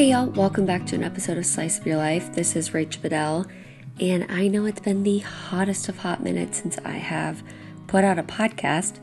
Hey y'all, welcome back to an episode of Slice of Your Life. This is Rachel Bedell, and I know it's been the hottest of hot minutes since I have put out a podcast.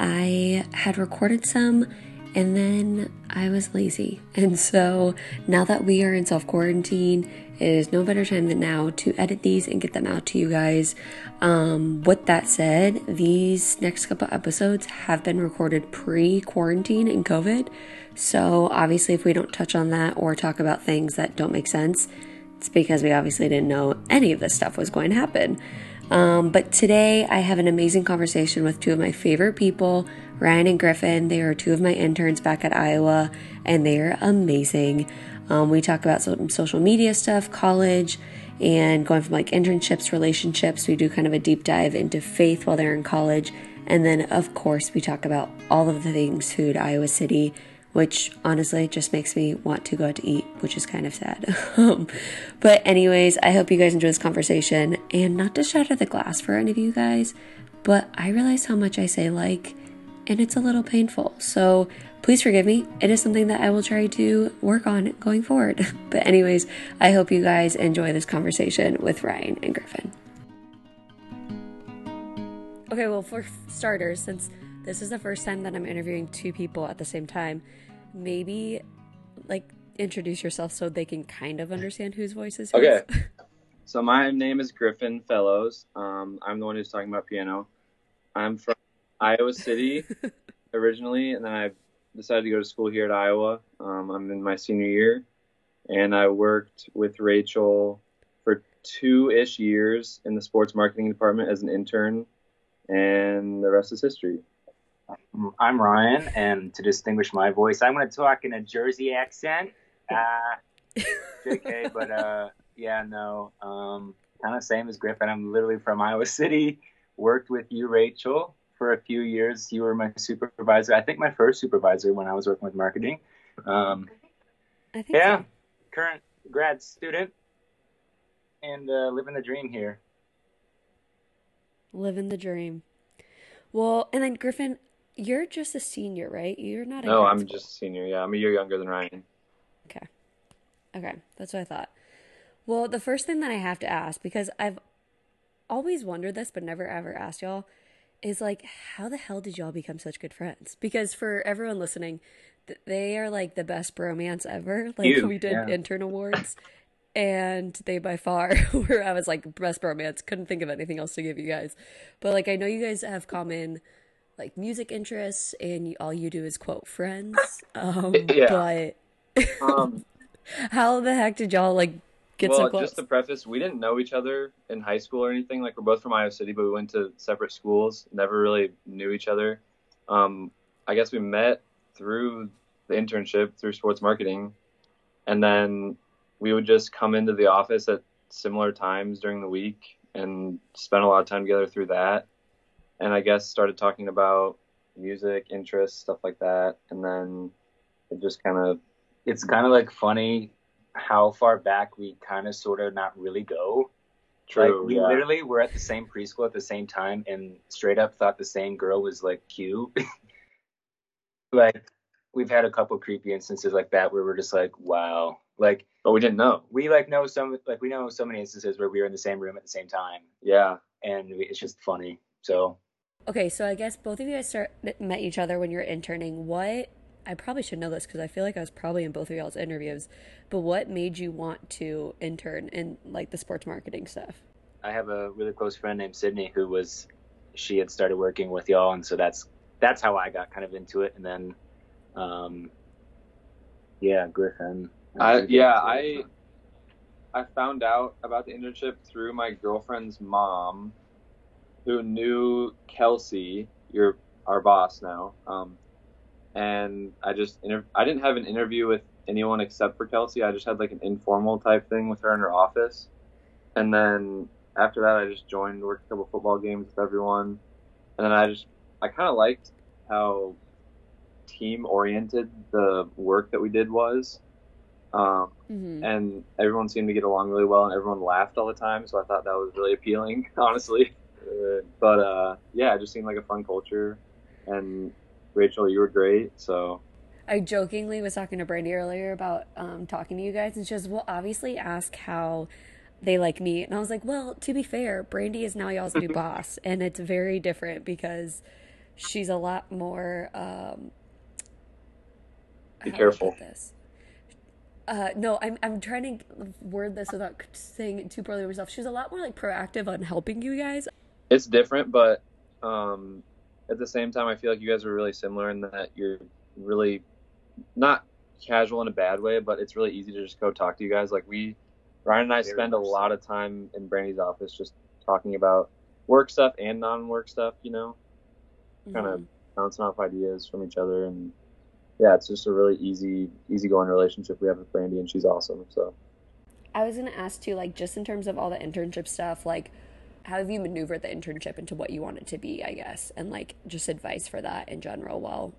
I had recorded some and then I was lazy. And so now that we are in self quarantine, it is no better time than now to edit these and get them out to you guys. Um, with that said, these next couple episodes have been recorded pre quarantine and COVID. So obviously, if we don't touch on that or talk about things that don't make sense, it's because we obviously didn't know any of this stuff was going to happen. Um, but today I have an amazing conversation with two of my favorite people, Ryan and Griffin. They are two of my interns back at Iowa, and they are amazing. Um, we talk about some social media stuff, college, and going from like internships, relationships. We do kind of a deep dive into faith while they're in college. And then, of course, we talk about all of the things food, Iowa City, which honestly just makes me want to go out to eat, which is kind of sad. But, anyways, I hope you guys enjoy this conversation. And not to shatter the glass for any of you guys, but I realize how much I say like, and it's a little painful. So, please forgive me. It is something that I will try to work on going forward. but, anyways, I hope you guys enjoy this conversation with Ryan and Griffin. Okay, well, for starters, since this is the first time that I'm interviewing two people at the same time. Maybe like introduce yourself so they can kind of understand whose voice is whose. Okay. so my name is Griffin Fellows. Um, I'm the one who's talking about piano. I'm from Iowa City originally, and then I decided to go to school here at Iowa. Um, I'm in my senior year, and I worked with Rachel for two ish years in the sports marketing department as an intern, and the rest is history. I'm Ryan, and to distinguish my voice, I'm going to talk in a Jersey accent. Uh, JK, but uh, yeah, no, um, kind of same as Griffin. I'm literally from Iowa City. Worked with you, Rachel, for a few years. You were my supervisor. I think my first supervisor when I was working with marketing. Um, yeah, so. current grad student, and uh, living the dream here. Living the dream. Well, and then Griffin, you're just a senior, right? You're not. no, I'm school. just a senior. Yeah, I'm a year younger than Ryan. Okay. Okay, that's what I thought. Well, the first thing that I have to ask because I've always wondered this, but never ever asked y'all, is like, how the hell did y'all become such good friends? Because for everyone listening, they are like the best bromance ever. Like you, we did yeah. intern awards. And they by far were I was like best bromance. Couldn't think of anything else to give you guys, but like I know you guys have common like music interests and all you do is quote friends. Um, yeah. But um, how the heck did y'all like get well, so close? just to preface, we didn't know each other in high school or anything. Like we're both from Iowa City, but we went to separate schools. Never really knew each other. Um, I guess we met through the internship through sports marketing, and then we would just come into the office at similar times during the week and spend a lot of time together through that and I guess started talking about music interests, stuff like that, and then it just kind of. It's kind of like funny how far back we kind of sort of not really go. True. Like we yeah. literally were at the same preschool at the same time, and straight up thought the same girl was like cute. like we've had a couple creepy instances like that where we're just like, wow, like. But we didn't know. We like know some like we know so many instances where we were in the same room at the same time. Yeah. And we, it's just funny. So Okay, so I guess both of you guys start, met each other when you were interning. What I probably should know this because I feel like I was probably in both of y'all's interviews. But what made you want to intern in like the sports marketing stuff? I have a really close friend named Sydney who was she had started working with y'all, and so that's that's how I got kind of into it. And then, um, yeah, Griffin. I, yeah, I I found out about the internship through my girlfriend's mom who knew Kelsey, your our boss now. Um, and I just inter- I didn't have an interview with anyone except for Kelsey. I just had like an informal type thing with her in her office. And then after that, I just joined, worked a couple football games with everyone, and then I just I kind of liked how team oriented the work that we did was. Um, mm-hmm. And everyone seemed to get along really well, and everyone laughed all the time. So I thought that was really appealing, honestly but uh, yeah, it just seemed like a fun culture. And Rachel, you were great. So I jokingly was talking to Brandy earlier about um, talking to you guys, and she goes, "Well, obviously ask how they like me," and I was like, "Well, to be fair, Brandy is now y'all's new boss, and it's very different because she's a lot more." Um, be careful. This. Uh, no, I'm I'm trying to word this without saying it too poorly myself. She's a lot more like proactive on helping you guys. It's different, but um, at the same time, I feel like you guys are really similar in that you're really not casual in a bad way, but it's really easy to just go talk to you guys. Like we, Ryan and I Very spend a lot of time in Brandy's office just talking about work stuff and non-work stuff. You know, mm-hmm. kind of bouncing off ideas from each other, and yeah, it's just a really easy, easygoing relationship we have with Brandy, and she's awesome. So. I was gonna ask too, like just in terms of all the internship stuff, like how have you maneuvered the internship into what you want it to be, I guess, and like just advice for that in general while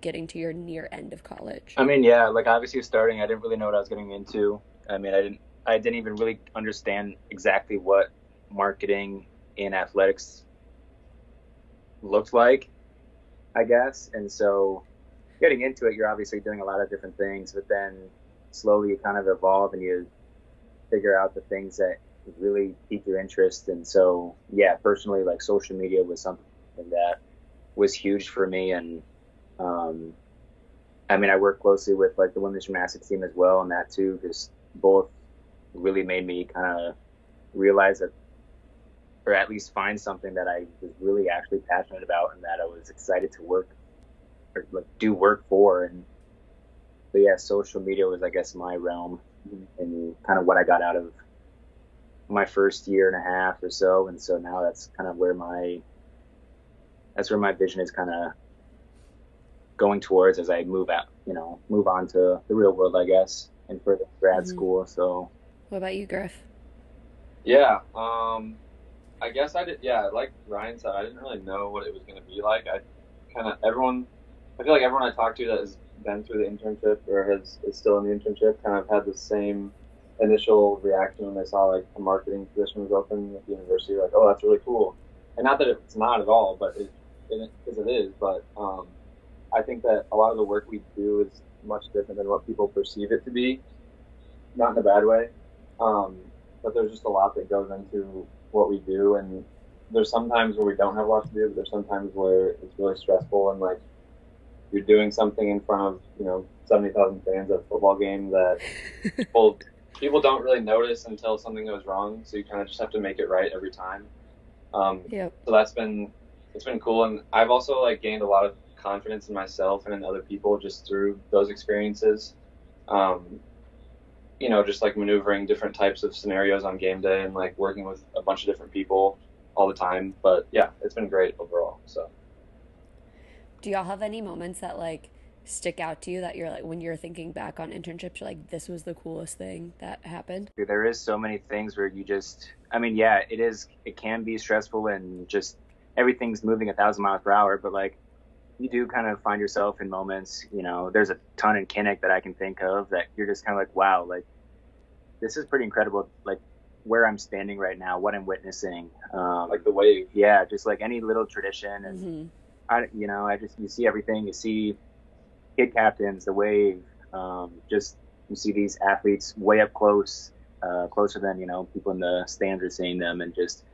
getting to your near end of college? I mean, yeah, like obviously starting, I didn't really know what I was getting into. I mean, I didn't, I didn't even really understand exactly what marketing in athletics looked like, I guess. And so getting into it, you're obviously doing a lot of different things, but then slowly you kind of evolve and you figure out the things that really piqued your interest. And so, yeah, personally, like social media was something that was huge for me. And, um, I mean, I work closely with like the women's gymnastics team as well, and that too, because both really made me kind of realize that, or at least find something that I was really actually passionate about and that I was excited to work or like do work for. And so, yeah, social media was, I guess, my realm and kind of what I got out of my first year and a half or so, and so now that's kind of where my that's where my vision is kind of going towards as I move out, you know, move on to the real world, I guess, and further grad mm-hmm. school. So, what about you, Griff? Yeah, um, I guess I did. Yeah, like Ryan said, I didn't really know what it was going to be like. I kind of everyone. I feel like everyone I talked to that has been through the internship or has is still in the internship kind of had the same initial reaction when they saw like a marketing position was open at the university, like, oh, that's really cool. And not that it's not at all, but it, it, it is. But um, I think that a lot of the work we do is much different than what people perceive it to be. Not in a bad way, um, but there's just a lot that goes into what we do, and there's sometimes where we don't have a lot to do, but there's sometimes where it's really stressful and like you're doing something in front of you know seventy thousand fans at a football game that people people don't really notice until something goes wrong. So you kind of just have to make it right every time. Um, yep. So that's been it's been cool, and I've also like gained a lot of confidence in myself and in other people just through those experiences. Um, you know, just like maneuvering different types of scenarios on game day and like working with a bunch of different people all the time. But yeah, it's been great overall. So, do y'all have any moments that like stick out to you that you're like when you're thinking back on internships you're like this was the coolest thing that happened there is so many things where you just i mean yeah it is it can be stressful and just everything's moving a thousand miles per hour but like you do kind of find yourself in moments you know there's a ton in kinnick that i can think of that you're just kind of like wow like this is pretty incredible like where i'm standing right now what i'm witnessing um, like the wave yeah just like any little tradition and mm-hmm. I, you know, I just you see everything. You see kid captains, the wave, um, just you see these athletes way up close, uh, closer than you know people in the stands are seeing them, and just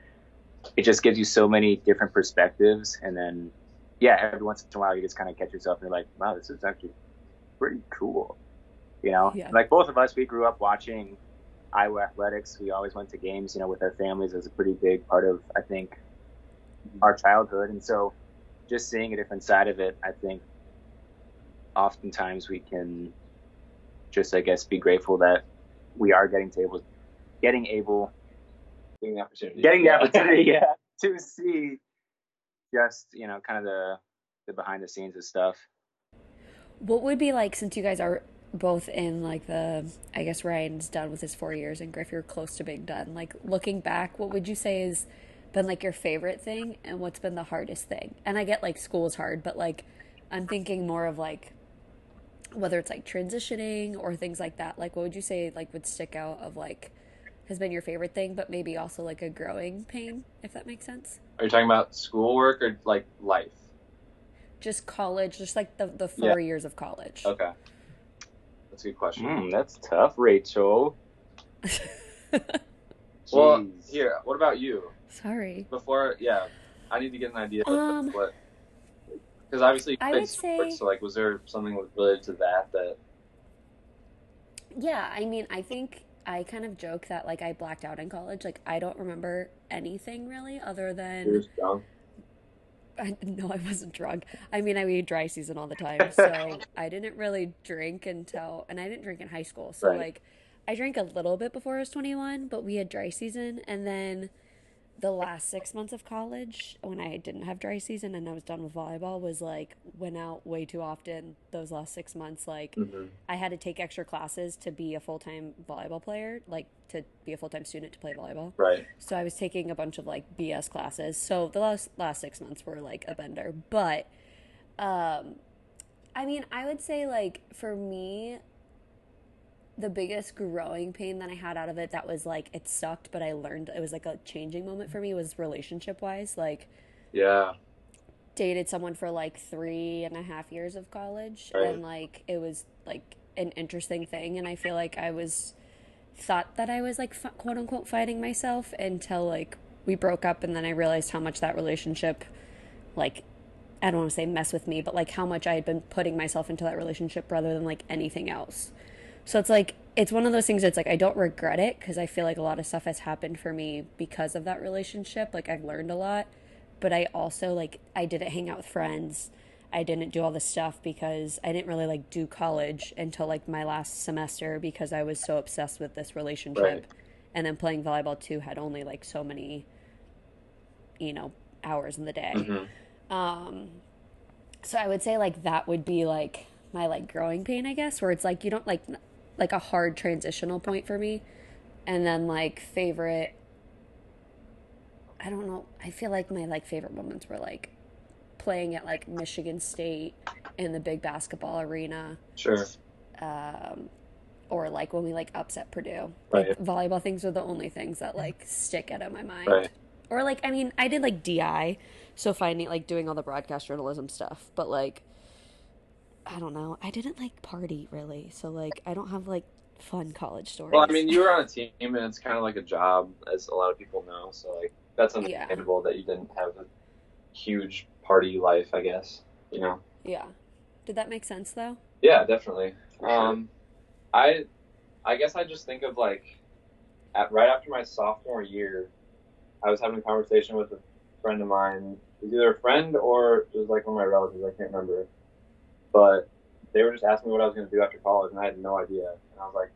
it just gives you so many different perspectives. And then, yeah, every once in a while you just kind of catch yourself and you're like, wow, this is actually pretty cool. You know, yeah. like both of us, we grew up watching Iowa athletics. We always went to games, you know, with our families as a pretty big part of, I think, our childhood. And so, just seeing a different side of it, I think, oftentimes we can just, I guess, be grateful that we are getting to able, getting able, getting the opportunity, getting the opportunity, yeah, to see just you know kind of the the behind the scenes of stuff. What would be like since you guys are both in like the I guess Ryan's done with his four years and Griff you're close to being done. Like looking back, what would you say has been like your favorite thing and what's been the hardest thing? And I get like school is hard, but like I'm thinking more of like whether it's like transitioning or things like that like what would you say like would stick out of like has been your favorite thing but maybe also like a growing pain if that makes sense are you talking about schoolwork or like life just college, just like the the four Yeah. years of college. Okay. That's a good question. Mm, that's tough, Rachel. Well, here, what about you? Sorry. Before, yeah, I need to get an idea of Um, what. Because obviously I would say- sports, so like, was there something related to that that? Yeah, I mean, I think I kind of joke that like I blacked out in college. Like I don't remember anything really other than You were young? I, no, I wasn't drunk. I mean, I eat dry season all the time, so I didn't really drink until, and I didn't drink in high school. So Right. like, I drank a little bit before I was twenty one, but we had dry season, and then the last six months of college, when I didn't have dry season and I was done with volleyball, was like went out way too often. Those last six months, like Mhm. I had to take extra classes to be a full time volleyball player, like to be a full time student to play volleyball. Right. So I was taking a bunch of like BS classes. So the last last six months were like a bender. But um I mean I would say like for me the biggest growing pain that I had out of it that was like it sucked but I learned it was like a changing moment for me was relationship wise. Like Yeah. dated someone for like three and a half years of college Right. and like it was like an interesting thing and i feel like i was thought that i was like quote unquote fighting myself until like we broke up and then i realized how much that relationship like i don't want to say mess with me but like how much i had been putting myself into that relationship rather than like anything else so it's like it's one of those things that's like I don't regret it because I feel like a lot of stuff has happened for me because of that relationship. Like I've learned a lot, but I also like I didn't hang out with friends. I didn't do all this stuff because I didn't really like do college until like my last semester because I was so obsessed with this relationship. Right. And then playing volleyball too had only like so many you know, hours in the day. Mhm. Um, so I would say like that would be like my like growing pain, I guess, where it's like you don't like like a hard transitional point for me, and then like favorite. I don't know. I feel like my like favorite moments were like playing at like Michigan State in the big basketball arena, Sure. um, or like when we like upset Purdue. Right. Like volleyball things are the only things that like stick out of my mind. Right. Or like I mean, I did like DI, so finding like doing all the broadcast journalism stuff, but like I don't know. I didn't like party really. So like I don't have like fun college stories. Well, I mean, you were on a team, and it's kind of like a job, as a lot of people know. So like, that's Yeah. understandable that you didn't have a huge party life, I guess. You know. yeah. Did that make sense though? Yeah, definitely. Sure. Um, I, I guess I just think of like, at, right after my sophomore year, I was having a conversation with a friend of mine. It was either a friend or it was like one of my relatives. I can't remember, but they were just asking me what I was going to do after college, and I had no idea. And I was like,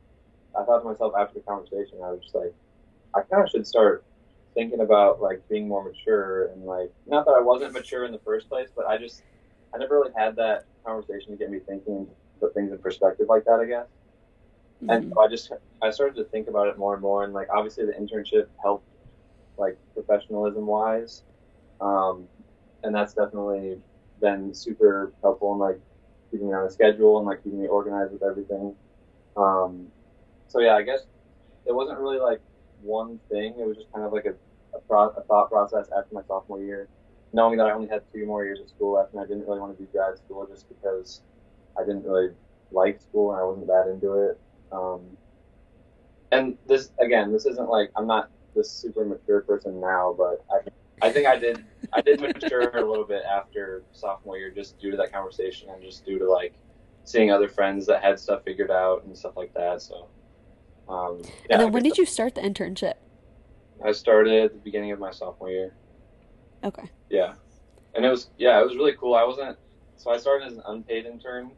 I thought to myself after the conversation, I was just like, I kind of should start thinking about like being more mature and like not that I wasn't mature in the first place, but I just I never really had that conversation to get me thinking and put things in perspective like that, I guess. And Mhm. so I just I started to think about it more and more, and like obviously the internship helped, like professionalism wise, um, and that's definitely been super helpful in like keeping me on a schedule and like keeping me organized with everything. Um, so yeah, I guess it wasn't really like one thing. It was just kind of like a a, pro- a thought process after my sophomore year, knowing that I only had two more years of school left, and I didn't really want to do grad school just because I didn't really like school and I wasn't that into it. Um, and this again, this isn't like I'm not this super mature person now, but I, I think I did I did mature a little bit after sophomore year, just due to that conversation and just due to like seeing other friends that had stuff figured out and stuff like that. So, um, yeah, and then when did you start the internship? I started at the beginning of my sophomore year. Okay. Yeah, and it was yeah, it was really cool. I wasn't so I started as an unpaid intern.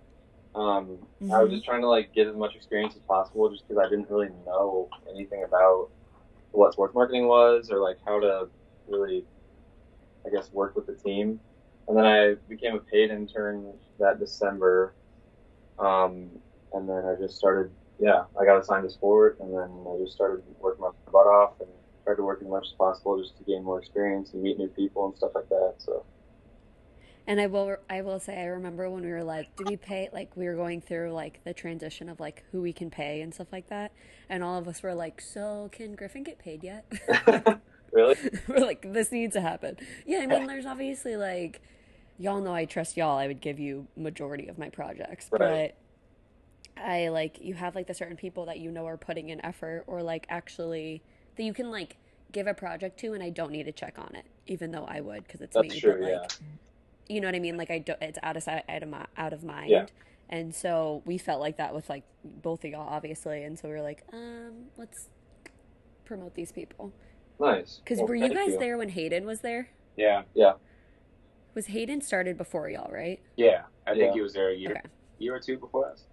Um, I was Mhm. just trying to like get as much experience as possible, just because I didn't really know anything about what sports marketing was or like how to really, I guess, work with the team. And then I became a paid intern that December, um, and then I just started. Yeah, I got assigned to sport, and then I just started working my butt off and tried to work as much as possible just to gain more experience and meet new people and stuff like that. So And I will I will say I remember when we were like, do we pay like we were going through like the transition of like who we can pay and stuff like that, and all of us were like, so can Griffin get paid yet? really, we're like, this needs to happen. Yeah, I mean, there's obviously like y'all know I trust y'all. I would give you majority of my projects, Right. but I like you have like the certain people that you know are putting in effort or like actually that you can like give a project to, and I don't need to check on it, even though I would because it's That's me. true. but like, yeah. you know what I mean? Like I don't, it's out of sight, out of, out of mind. Yeah. And so we felt like that with like both of y'all, obviously. And so we were like, um, let's promote these people. Nice. Because Well, were you thank guys there when Hayden was there? Yeah, Yeah. Was Hayden started before y'all, right? yeah. I think he was there a year, Okay. year or two before us.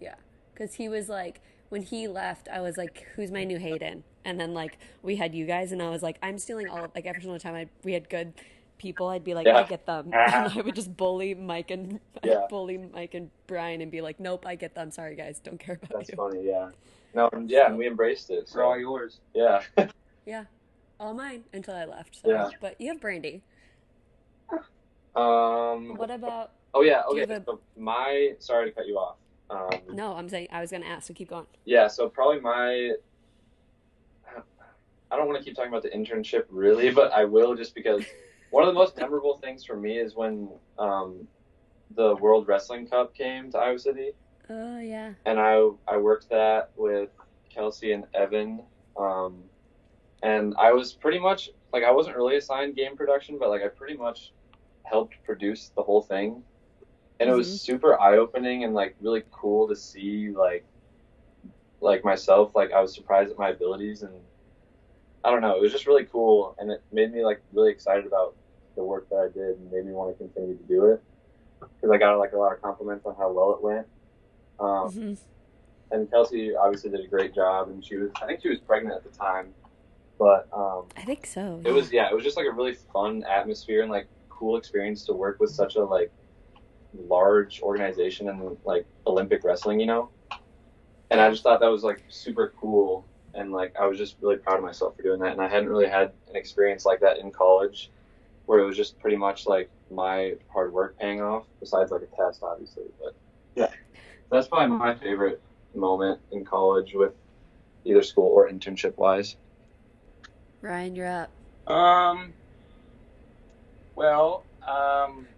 Yeah. Because he was like, when he left, I was like, who's my new Hayden? And then like we had you guys, and I was like, I'm stealing all of like every single time I we had good people, I'd be like, Yeah. I get them, and I would just bully Mike and Yeah. bully Mike and Brian and be like, nope, I get them. Sorry guys, don't care about That's you. That's funny. Yeah. No. and Yeah, and we embraced it. For all yours. yeah. Yeah, all mine until I left. So. Yeah. But you have Brandy. Um. What about? Oh yeah. Okay. a- So my sorry to cut you off. Um. No, I'm saying I was gonna ask. So keep going. Yeah. So probably my. I don't want to keep talking about the internship really, but I will just because one of the most memorable things for me is when um, the World Wrestling Cup came to Iowa City. Oh yeah. and I I worked that with Kelsey and Evan, um, and I was pretty much like I wasn't really assigned game production, but like I pretty much helped produce the whole thing, and it Mhm. was super eye opening and like really cool to see like like myself like I was surprised at my abilities and I don't know it was just really cool and it made me like really excited about the work that I did and made me want to continue to do it because I got like a lot of compliments on how well it went. Um, Mhm. and Kelsey obviously did a great job, and she was I think she was pregnant at the time, but um, I think so. it was yeah, it was just like a really fun atmosphere and like cool experience to work with such a like large organization and like Olympic wrestling, you know. And I just thought that was like super cool, and like I was just really proud of myself for doing that. And I hadn't really had an experience like that in college, where it was just pretty much like my hard work paying off, besides like a test, obviously. But yeah, that's probably my favorite moment in college with either school or internship wise. Ryan, you're up. Um. Well, um,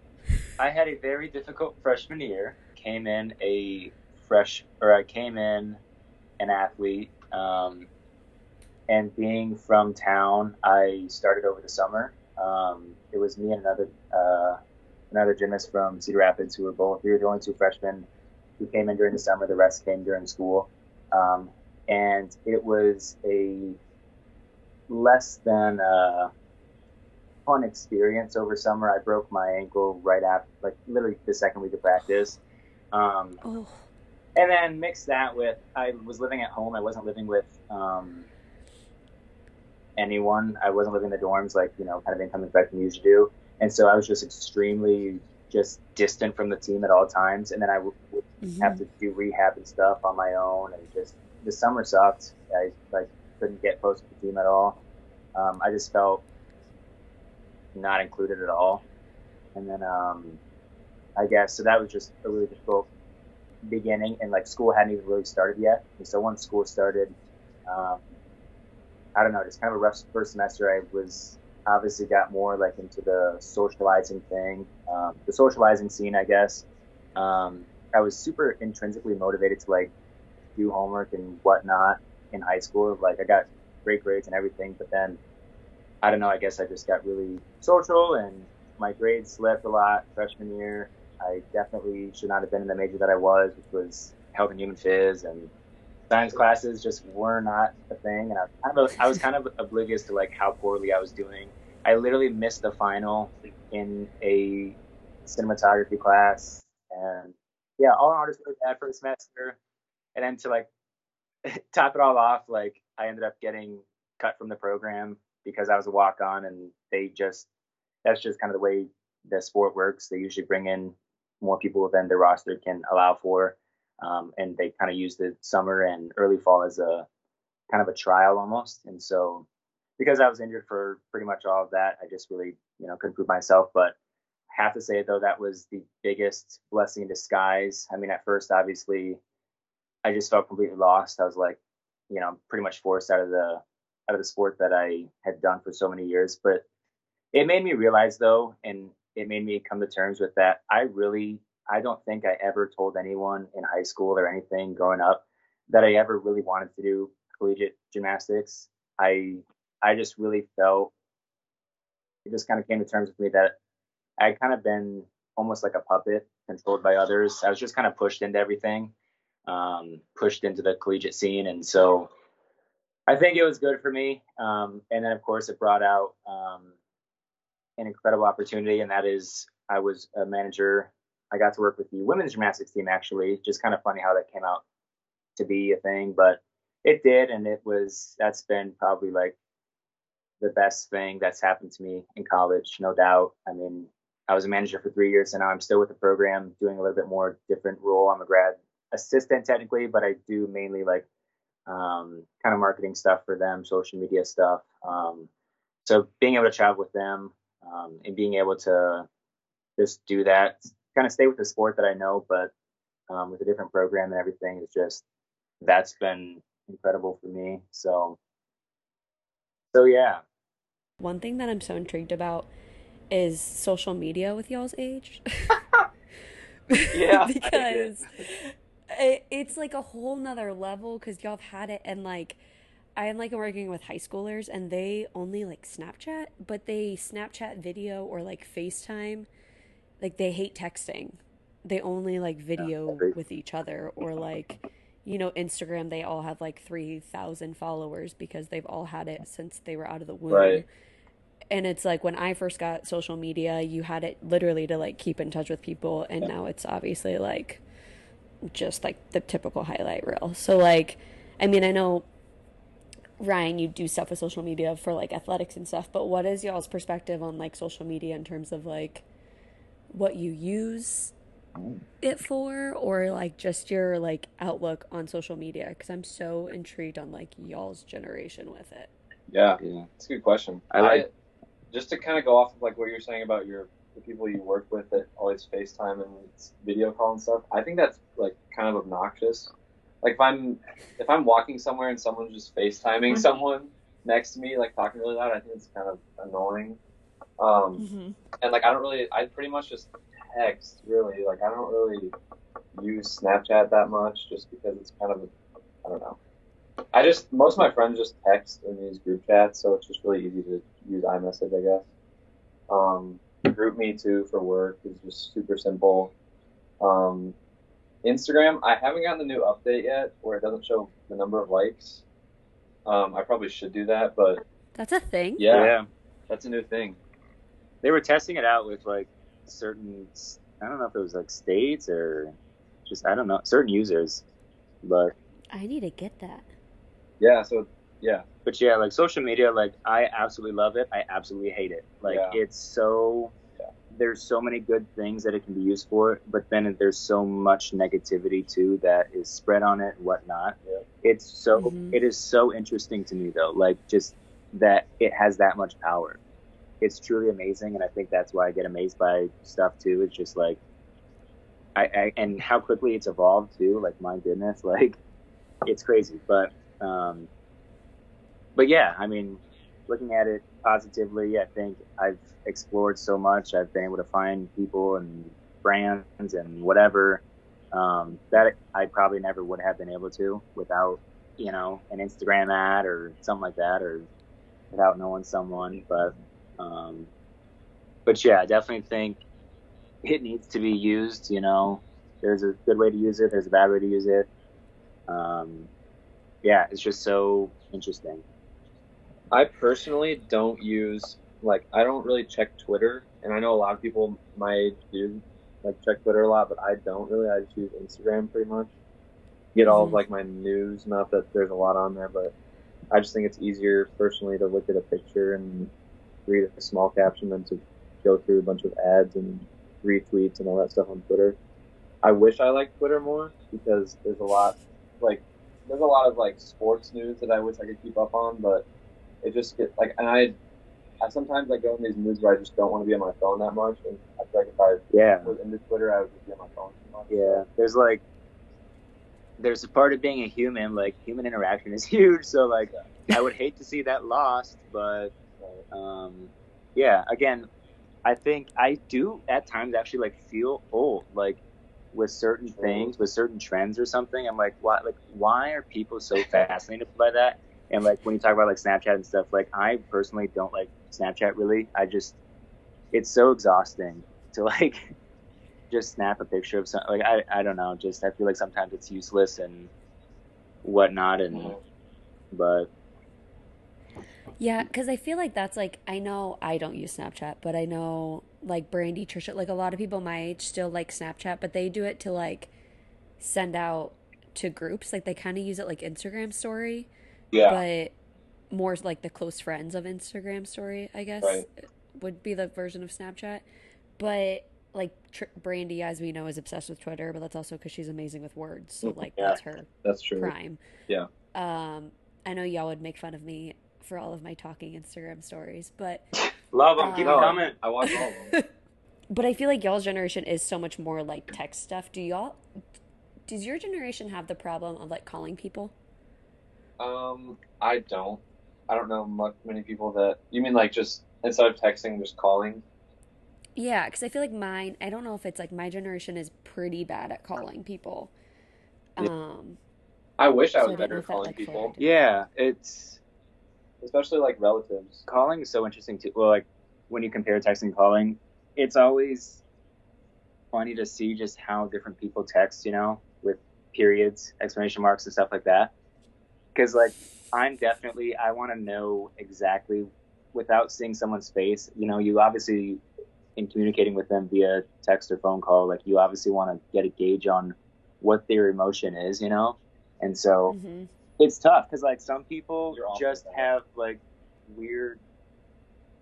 I had a very difficult freshman year. Came in a fresh, or I came in an athlete. Um, and being from town, I started over the summer. Um, it was me and another uh, another gymnast from Cedar Rapids who were both we were the only two freshmen who came in during the summer. The rest came during school, um, and it was a less than uh, fun experience over summer. I broke my ankle right after, like literally the second week of practice. Um, Oh, and then mix that with I was living at home. I wasn't living with um, anyone. I wasn't living in the dorms like you know, kind of incoming freshman usually do. And so I was just extremely just distant from the team at all times. And then I would mhm. have to do rehab and stuff on my own, and just the summer sucked. I like couldn't get close to the team at all. Um, I just felt not included at all. And then um, I guess so that was just a really difficult beginning, and like school hadn't even really started yet. And so once school started, um, I don't know, just kind of a rough first semester. I was obviously got more like into the socializing thing, um, the socializing scene, I guess. Um, I was super intrinsically motivated to like do homework and whatnot in high school. Like I got great grades and everything, but then I don't know. I guess I just got really social and my grades slipped a lot freshman year. I definitely should not have been in the major that I was, which was health and human phys, and science classes just were not a thing. And I, kind of, I was kind of oblivious to like how poorly I was doing. I literally missed the final in a cinematography class, and yeah, all in all, just really bad first semester. And then to like top it all off, like I ended up getting cut from the program because I was a walk on, and they just that's just kind of the way the sport works. They usually bring in more people than their roster can allow for, um, and they kind of use the summer and early fall as a kind of a trial almost. And so, because I was injured for pretty much all of that, I just really you know couldn't prove myself. But I have to say though that was the biggest blessing in disguise. I mean, at first, obviously, I just felt completely lost. I was like, you know, pretty much forced out of the out of the sport that I had done for so many years. But it made me realize though, and it made me come to terms with that. I really, I don't think I ever told anyone in high school or anything growing up that I ever really wanted to do collegiate gymnastics. I, I just really felt it just kind of came to terms with me that I kind of been almost like a puppet controlled by others. I was just kind of pushed into everything, um, pushed into the collegiate scene. And so I think it was good for me. Um, and then, of course, it brought out um, an incredible opportunity, and that is I was a manager. I got to work with the women's gymnastics team, actually. Just kind of funny how that came out to be a thing, but it did. And it was, that's been probably like the best thing that's happened to me in college, no doubt. I mean, I was a manager for three years and now I'm still with the program doing a little bit more different role. I'm a grad assistant technically, but I do mainly like um, kind of marketing stuff for them, social media stuff. Um, so being able to travel with them um, and being able to just do that, kind of stay with the sport that I know, but um, with a different program and everything is just that's been incredible for me. So, so yeah. One thing that I'm so intrigued about is social media with y'all's age. yeah, because it, it's like a whole nother level because y'all have had it and like I'm like working with high schoolers and they only like Snapchat, but they Snapchat video or like FaceTime. Like they hate texting. They only like video yeah, with each other or like you know Instagram they all have like 3000 followers because they've all had it since they were out of the womb. Right. And it's like when I first got social media, you had it literally to like keep in touch with people and yeah. now it's obviously like just like the typical highlight reel. So like I mean, I know Ryan, you do stuff with social media for like athletics and stuff, but what is y'all's perspective on like social media in terms of like what you use it for or like just your like outlook on social media because I'm so intrigued on like y'all's generation with it. Yeah, yeah. it's a good question. I like I, just to kind of go off of like what you're saying about your the people you work with that always FaceTime and video call and stuff. I think that's like kind of obnoxious like if I'm if I'm walking somewhere and someone's just FaceTiming mm-hmm. someone next to me, like talking really loud, I think it's kind of annoying. Um, mm-hmm. And like I don't really, I pretty much just text really. Like I don't really use Snapchat that much, just because it's kind of, I don't know. I just most of my friends just text in these group chats, so it's just really easy to use iMessage, I guess. Um, GroupMe too for work is just super simple. Um, Instagram, I haven't gotten the new update yet where it doesn't show the number of likes. Um, I probably should do that, but that's a thing. Yeah, yeah, that's a new thing. They were testing it out with like certain. I don't know if it was like states or just I don't know certain users, but I need to get that. Yeah. So yeah. But yeah, like social media, like I absolutely love it. I absolutely hate it. Like yeah. it's so there's so many good things that it can be used for, but then there's so much negativity too that is spread on it and whatnot. Yeah. It's so mm-hmm. it is so interesting to me though, like just that it has that much power. It's truly amazing, and I think that's why I get amazed by stuff too. It's just like, I, I and how quickly it's evolved too. Like my goodness, like it's crazy. But um, but yeah, I mean, looking at it positively, I think I've explored so much. I've been able to find people and brands and whatever um, that I probably never would have been able to without, you know, an Instagram ad or something like that, or without knowing someone. But, um, but yeah, I definitely think it needs to be used. You know, there's a good way to use it. There's a bad way to use it. Um, yeah, it's just so interesting. I personally don't use like I don't really check Twitter, and I know a lot of people my age do like check Twitter a lot, but I don't really. I just use Instagram pretty much. Get all mm-hmm. of like my news. Not that there's a lot on there, but I just think it's easier personally to look at a picture and read a small caption than to go through a bunch of ads and retweets and all that stuff on Twitter. I wish I liked Twitter more because there's a lot like there's a lot of like sports news that I wish I could keep up on, but it just gets like, and I, I sometimes I go in these moods where I just don't want to be on my phone that much, and I feel like if I yeah. was into Twitter, I would just be on my phone too much. Yeah, there's like, there's a part of being a human, like human interaction is huge. So like, I would hate to see that lost, but, um, yeah, again, I think I do at times actually like feel old, like with certain things, with certain trends or something. I'm like, why? Like, why are people so fascinated by that? And like when you talk about like Snapchat and stuff, like I personally don't like Snapchat really. I just it's so exhausting to like just snap a picture of something. Like I I don't know. Just I feel like sometimes it's useless and whatnot. And Mhm. but Yeah, because I feel like that's like I know I don't use Snapchat, but I know like Brandy, Trisha, like a lot of people my age still like Snapchat, but they do it to like send out to groups. Like they kind of use it like Instagram story, Yeah. but more like the close friends of Instagram story, I guess, Right. would be the version of Snapchat. But like Tr- Brandy, as we know, is obsessed with Twitter, but that's also because she's amazing with words. So like Yeah. that's her That's true. prime. Yeah. Um, I know y'all would make fun of me for all of my talking Instagram stories, but love them, them. keep Keep them them coming. I watch all of them. but I feel like y'all's generation is so much more like text stuff. Do y'all? Does your generation have the problem of like calling people? Um, I don't. I don't know much, many people that. You mean like just instead of texting, just calling? Yeah, because I feel like mine. I don't know if it's like my generation is pretty bad at calling people. Yeah. Um, I wish I So was I don't know better if at that, calling like, people, flattered Yeah, it's especially like relatives. calling is so interesting too. Well, like when you compare texting and calling, it's always funny to see just how different people text. You know, with periods, exclamation marks, and stuff like that. Because like I'm definitely I want to know exactly without seeing someone's face. You know, you obviously in communicating with them via text or phone call, like you obviously want to get a gauge on what their emotion is. You know, and so mhm. it's tough because like some people just at have like weird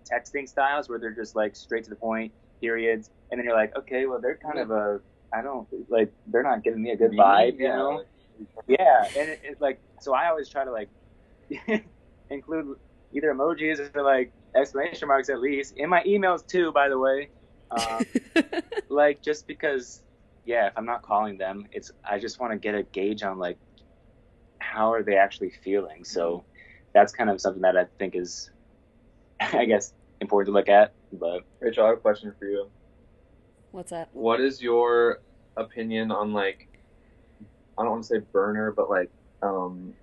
texting styles where they're just like straight to the point periods and then you're like okay well they're kind of a i don't like they're not giving me a good vibe you know like- yeah and it, it like so i always try to like include either emojis or like exclamation marks at least in my emails too by the way um, like just because yeah if i'm not calling them it's i just want to get a gauge on like how are they actually feeling so that's kind of something that i think is i guess important to look at but Rachel, I have a question for you. What's that? What is your opinion on like? I don't want to say burner, but like, um,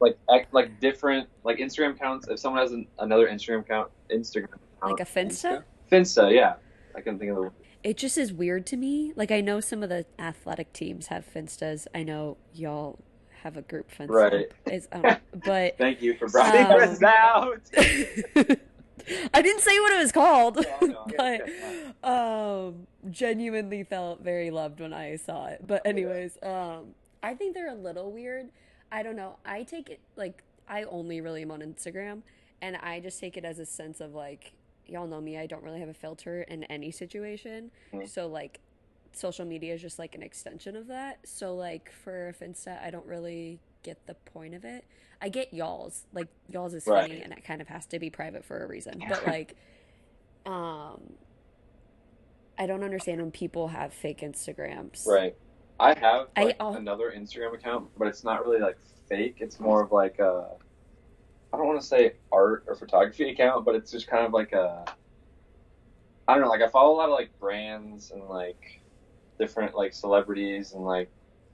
like like different like Instagram accounts. If someone has an, another Instagram account, Instagram account, Like a Finsta? Finsta, yeah. I can think of the. It just is weird to me. Like I know some of the athletic teams have finstas. I know y'all have a group finsta. Right. It's, um, but Thank you for Um, bringing Figure this out I didn't say what it was called, no, but um, genuinely felt very loved when I saw it. But anyways, um, I think they're a little weird. I don't know. I take it like I only really am on Instagram, and I just take it as a sense of like y'all know me. I don't really have a filter in any situation, Mhm. so like social media is just like an extension of that. So like for Finsta, I don't really get the point of it. I get y'all's like y'all's is funny Right. and it kind of has to be private for a reason. But like um I don't understand when people have fake Instagrams. Right. I have I like, al- another Instagram account, but it's not really like fake. It's more of like a, I don't want to say art or photography account, but it's just kind of like a, I don't know, like I follow a lot of like brands and like different like celebrities and like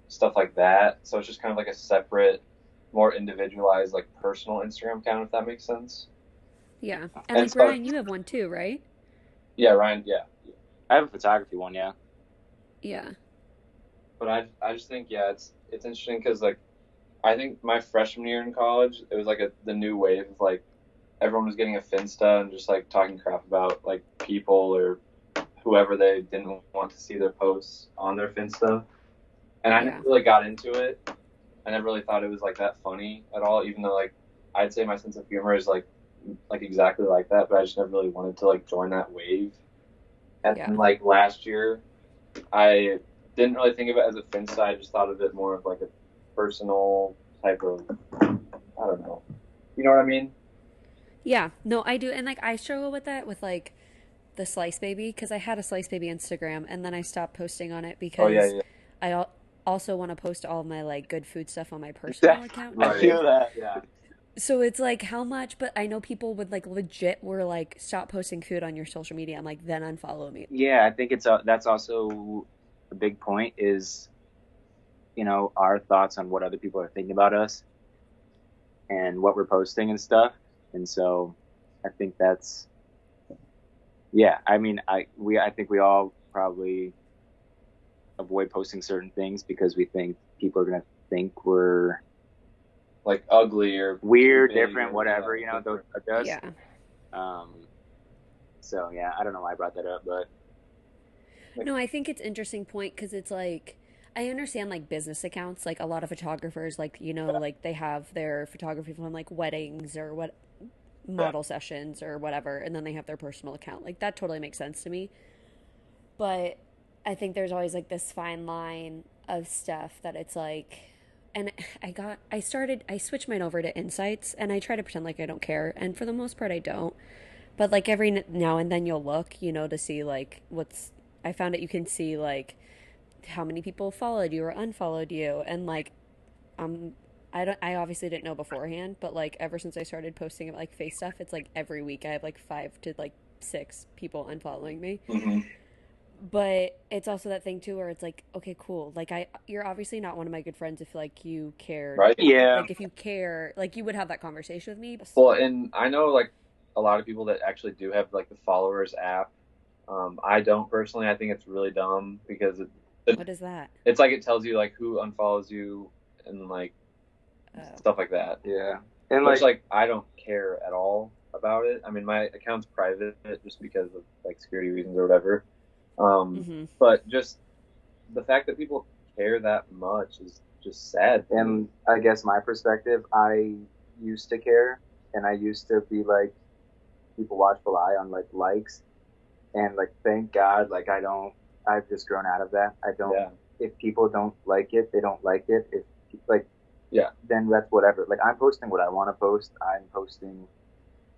stuff like that. So it's just kind of like a separate, more individualized like personal Instagram account, if that makes sense. Yeah. And, And like so- Ryan, you have one too, right? Yeah, Ryan. Yeah. i have a photography one yeah Yeah. But I I just think yeah, it's it's interesting because like I think my freshman year in college, it was like a the new wave of like everyone was getting a Finsta and just like talking crap about like people or whoever they didn't want to see their posts on their Finsta, and I Yeah. never really got into it. I never really thought it was like that funny at all, even though like I'd say my sense of humor is like like exactly like that, but I just never really wanted to like join that wave. And Yeah. then, like last year, I didn't really think of it as a Finsta. I just thought of it more of like a personal type of I don't know. You know what I mean? Yeah. No, I do. And like I struggle with that with like the Slice Baby because I had a Slice Baby Instagram and then I stopped posting on it because Oh yeah, yeah. I al- also want to post all my like good food stuff on my personal account. i feel that Yeah. So it's like how much? But I know people would like legit were like stop posting food on your social media. I'm like then unfollow me. Yeah, I think it's a, that's also a big point is, you know, our thoughts on what other people are thinking about us, and what we're posting and stuff. And so, I think that's, yeah. I mean, I we I think we all probably avoid posting certain things because we think people are gonna think we're like ugly or weird, big different, or- whatever. yeah, You know, those different. are us. Yeah. Um, so yeah, I don't know why I brought that up, but No, I think it's interesting point because it's like I understand like business accounts, like a lot of photographers, like you know, like they have their photography from like weddings or what model sessions or whatever, and then they have their personal account. Like that totally makes sense to me. But I think there's always like this fine line of stuff that it's like and I got I started I switched mine over to insights and I try to pretend like I don't care and for the most part I don't. But like every now and then you'll look, you know, to see like what's I found that you can see like how many people followed you or unfollowed you and like um I don't I obviously didn't know beforehand, but like ever since I started posting about like face stuff, it's like every week I have like 5 to like 6 people unfollowing me Mhm. but it's also that thing too where it's like okay cool like i you're obviously not one of my good friends if like you cared Right. yeah, like if you care like you would have that conversation with me Well, and I know like a lot of people that actually do have like the followers app. Um, I don't personally. I think it's really dumb because it, what is that it's like it tells you like who unfollows you and like oh. stuff like that. yeah, and Which like, like I don't care at all about it. I mean, my account's private just because of like security reasons or whatever. Um, hmm but just the fact that people care that much is just sad. and I guess my perspective, I used to care, and I used to be like people watchful eye on like likes, and like thank God, like I don't. I've just grown out of that. I don't. yeah, If people don't like it, they don't like it. If like, Yeah. then that's whatever. Like I'm posting what I want to post. I'm posting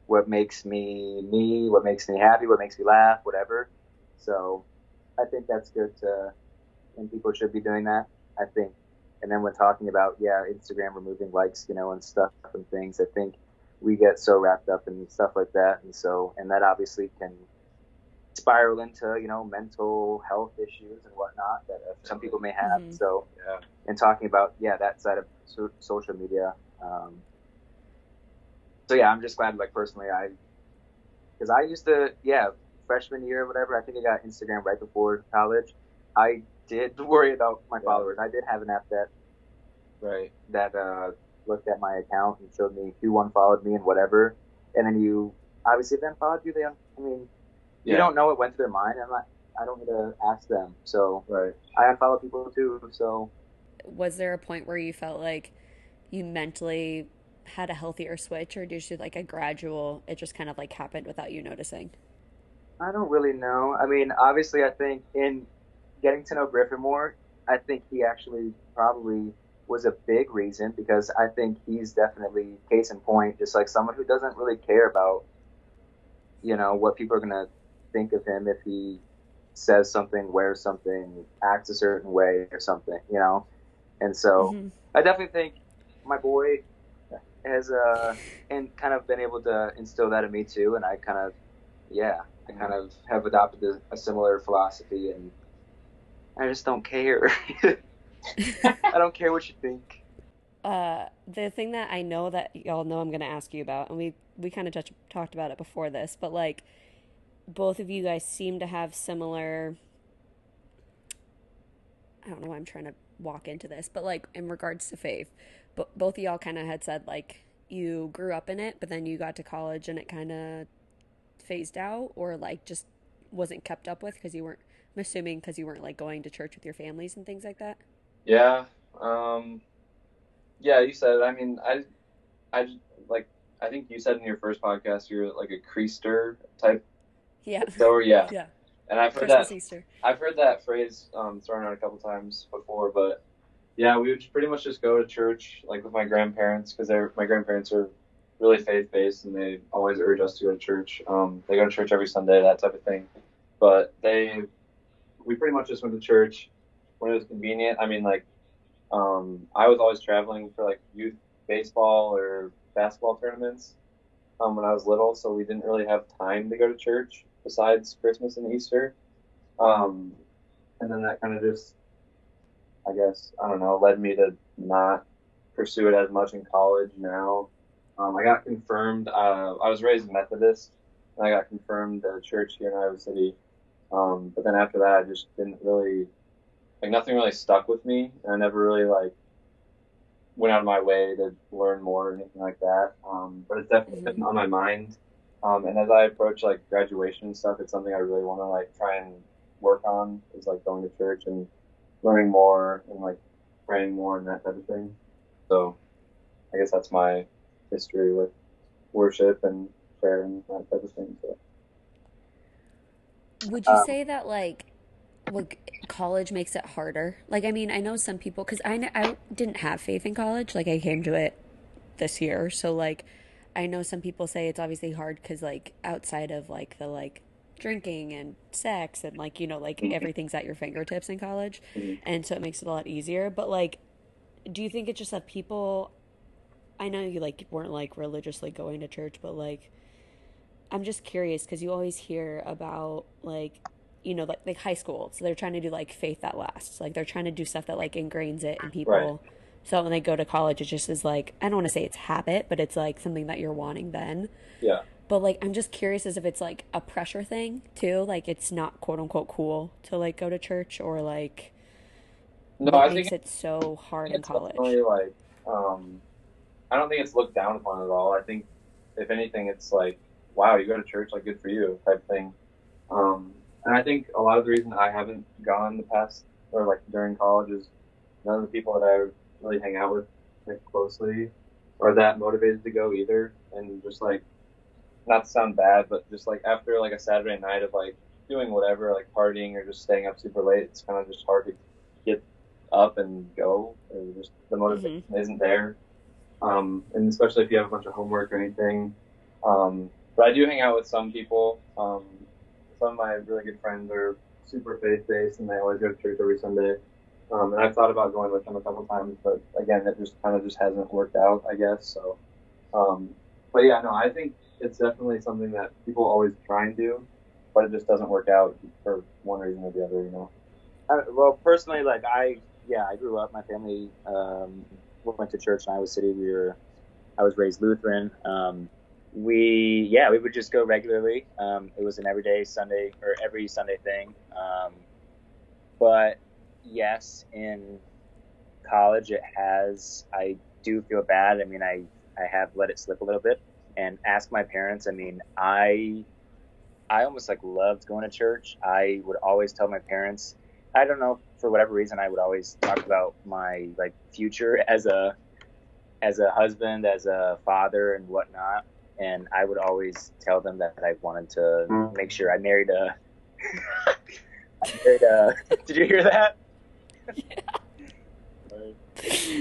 what makes me me, what makes me happy, what makes me laugh, whatever. So I think that's good to, and people should be doing that. I think, and then when talking about yeah, Instagram removing likes, you know, and stuff and things, I think we get so wrapped up in stuff like that, and so and that obviously can spiral into you know mental health issues and whatnot that uh, some people may have. Mhm. So yeah. and talking about yeah that side of so- social media. Um, so yeah, I'm just glad like personally I because I used to yeah freshman year or whatever I think I got Instagram right before college. I did worry about my Yeah. followers. I did have an app that Right. that uh, looked at my account and showed me who unfollowed me and whatever. And then you obviously then followed you, they I mean Yeah. you don't know what went through their mind. I'm not. I don't need to ask them. So Right. I unfollow people too. So was there a point where you felt like you mentally had a healthier switch or did you like a gradual it just kind of like happened without you noticing I don't really know. I mean, obviously, I think in getting to know Griffin more, I think he actually probably was a big reason because I think he's definitely case in point, just like someone who doesn't really care about, you know, what people are gonna think of him if he says something, wears something, acts a certain way or something, you know. And so Mhm. I definitely think my boy has uh and kind of been able to instill that in me too, and I kind of yeah, I kind of have adopted a, a similar philosophy, and I just don't care. I don't care what you think. uh the thing that I know that y'all know I'm going to ask you about and we we kind of touch, talked about it before this but like both of you guys seem to have similar I don't know why I'm trying to walk into this but like in regards to faith but both of y'all kind of had said like you grew up in it but then you got to college and it kind of phased out or like just wasn't kept up with because you weren't I'm assuming because you weren't like going to church with your families and things like that Yeah. Um, yeah, you said. I mean, I, I like, I think you said in your first podcast you're like a creaster type. Yeah So yeah, yeah and I've heard Christmas that. Easter I've heard that phrase um, thrown out a couple times before, but yeah, we would pretty much just go to church like with my grandparents because they're my grandparents are really faith based and they always urge us to go to church. Um, they go to church every Sunday, that type of thing. But they, we pretty much just went to church when it was convenient. I mean, like, um, I was always traveling for like youth baseball or basketball tournaments um, when I was little, so we didn't really have time to go to church besides Christmas and Easter. Um, and then that kind of just, I guess, I don't know, led me to not pursue it as much in college now. Um, I got confirmed. Uh, I was raised Methodist, and I got confirmed at a church here in Iowa City. Um, but then after that, I just didn't really, like, nothing really stuck with me. And I never really, like, went out of my way to learn more or anything like that. Um, but it's definitely been on my mind. Um, and as I approach, like, graduation and stuff, it's something I really want to, like, try and work on is, like, going to church and learning more and, like, praying more and that type of thing. So I guess that's my history with worship and prayer and that type of thing. So. Would you um, say that like like college makes it harder? Like I mean, I know some people cuz I I didn't have faith in college. Like I came to it this year. So like I know some people say it's obviously hard cuz like outside of like the like drinking and sex and like you know like mm-hmm. everything's at your fingertips in college mm-hmm. and so it makes it a lot easier but like do you think it's just that people I know you like weren't like religiously going to church, but like I'm just curious because you always hear about like you know like like high school, so they're trying to do like faith that lasts, like they're trying to do stuff that like ingrains it in people. Right. So when they go to college, it just is like I don't want to say it's habit, but it's like something that you're wanting then. Yeah. But like I'm just curious as if it's like a pressure thing too, like it's not quote unquote cool to like go to church or like no, I think it's so hard in college. Like, um, I don't think it's looked down upon at all. I think, if anything, it's like, wow, you go to church, like good for you, type thing. Um, and I think a lot of the reason I haven't gone the past or like during college is none of the people that I really hang out with like closely or that motivated to go either. And just like, not to sound bad, but just like after like a Saturday night of like doing whatever, like partying or just staying up super late, it's kind of just hard to get up and go. And just the motivation mm-hmm. isn't there um, and especially if you have a bunch of homework or anything. Um, but I do hang out with some people. Um, some of my really good friends are super faith based, and they always go to church every Sunday. Um, and I've thought about going with them a couple times, but again, it just kind of just hasn't worked out, I guess. So, um, but yeah, no, I think it's definitely something that people always try and do, but it just doesn't work out for one reason or the other, you know. Uh, well, personally, like I, yeah, I grew up. My family um, went to church in Iowa City. We were, I was raised Lutheran. Um, we, yeah, we would just go regularly. Um, it was an everyday Sunday or every Sunday thing. Um, but yes, in college, it has, I do feel bad. I mean, I, I have let it slip a little bit and ask my parents. I mean, I, I almost like loved going to church. I would always tell my parents, I don't know for whatever reason I would always talk about my like future as a as a husband, as a father, and whatnot. And I would always tell them that I wanted to mm. make sure I married a. I married a did you hear that? Yeah.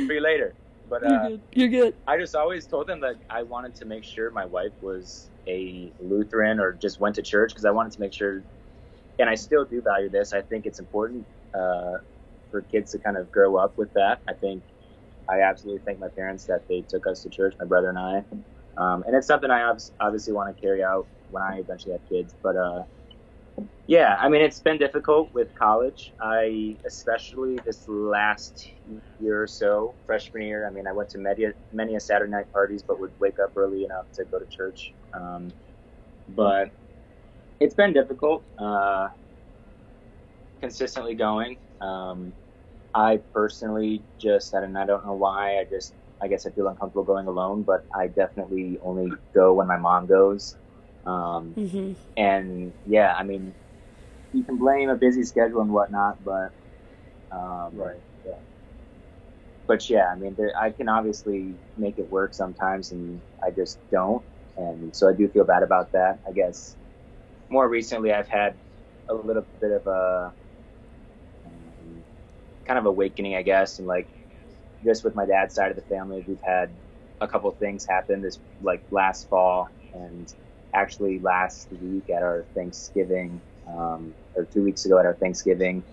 For you later. But uh, you're good. You're good. I just always told them that I wanted to make sure my wife was a Lutheran or just went to church because I wanted to make sure and I still do value this. I think it's important uh, for kids to kind of grow up with that. I think I absolutely thank my parents that they took us to church, my brother and I, um, and it's something I obviously want to carry out when I eventually have kids. But uh, yeah, I mean, it's been difficult with college. I especially this last year or so, freshman year. I mean, I went to many many a Saturday night parties, but would wake up early enough to go to church. Um, but it's been difficult. Uh, consistently going. Um, I personally just, and I don't know why, I just, I guess I feel uncomfortable going alone, but I definitely only go when my mom goes. Um, mm-hmm. And yeah, I mean, you can blame a busy schedule and whatnot, but um, right. Yeah. But yeah, I mean, there, I can obviously make it work sometimes, and I just don't, and so I do feel bad about that. I guess more recently I've had a little bit of a um, kind of awakening, I guess, and like just with my dad's side of the family, we've had a couple things happen this like last fall and actually last week at our Thanksgiving, um, or two weeks ago at our Thanksgiving.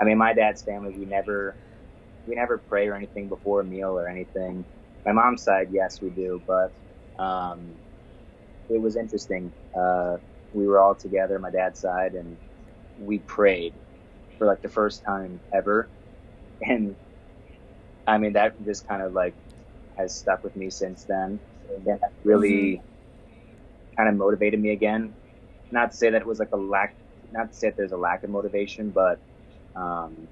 I mean, my dad's family, we never, we never pray or anything before a meal or anything. my mom's side, yes, we do, but um, it was interesting. Uh, we were all together, my dad's side, and we prayed for like the first time ever, and I mean that just kind of like has stuck with me since then. And that really mm-hmm. Kind of motivated me again. Not to say that it was like a lack, not to say that there's a lack of motivation, but um,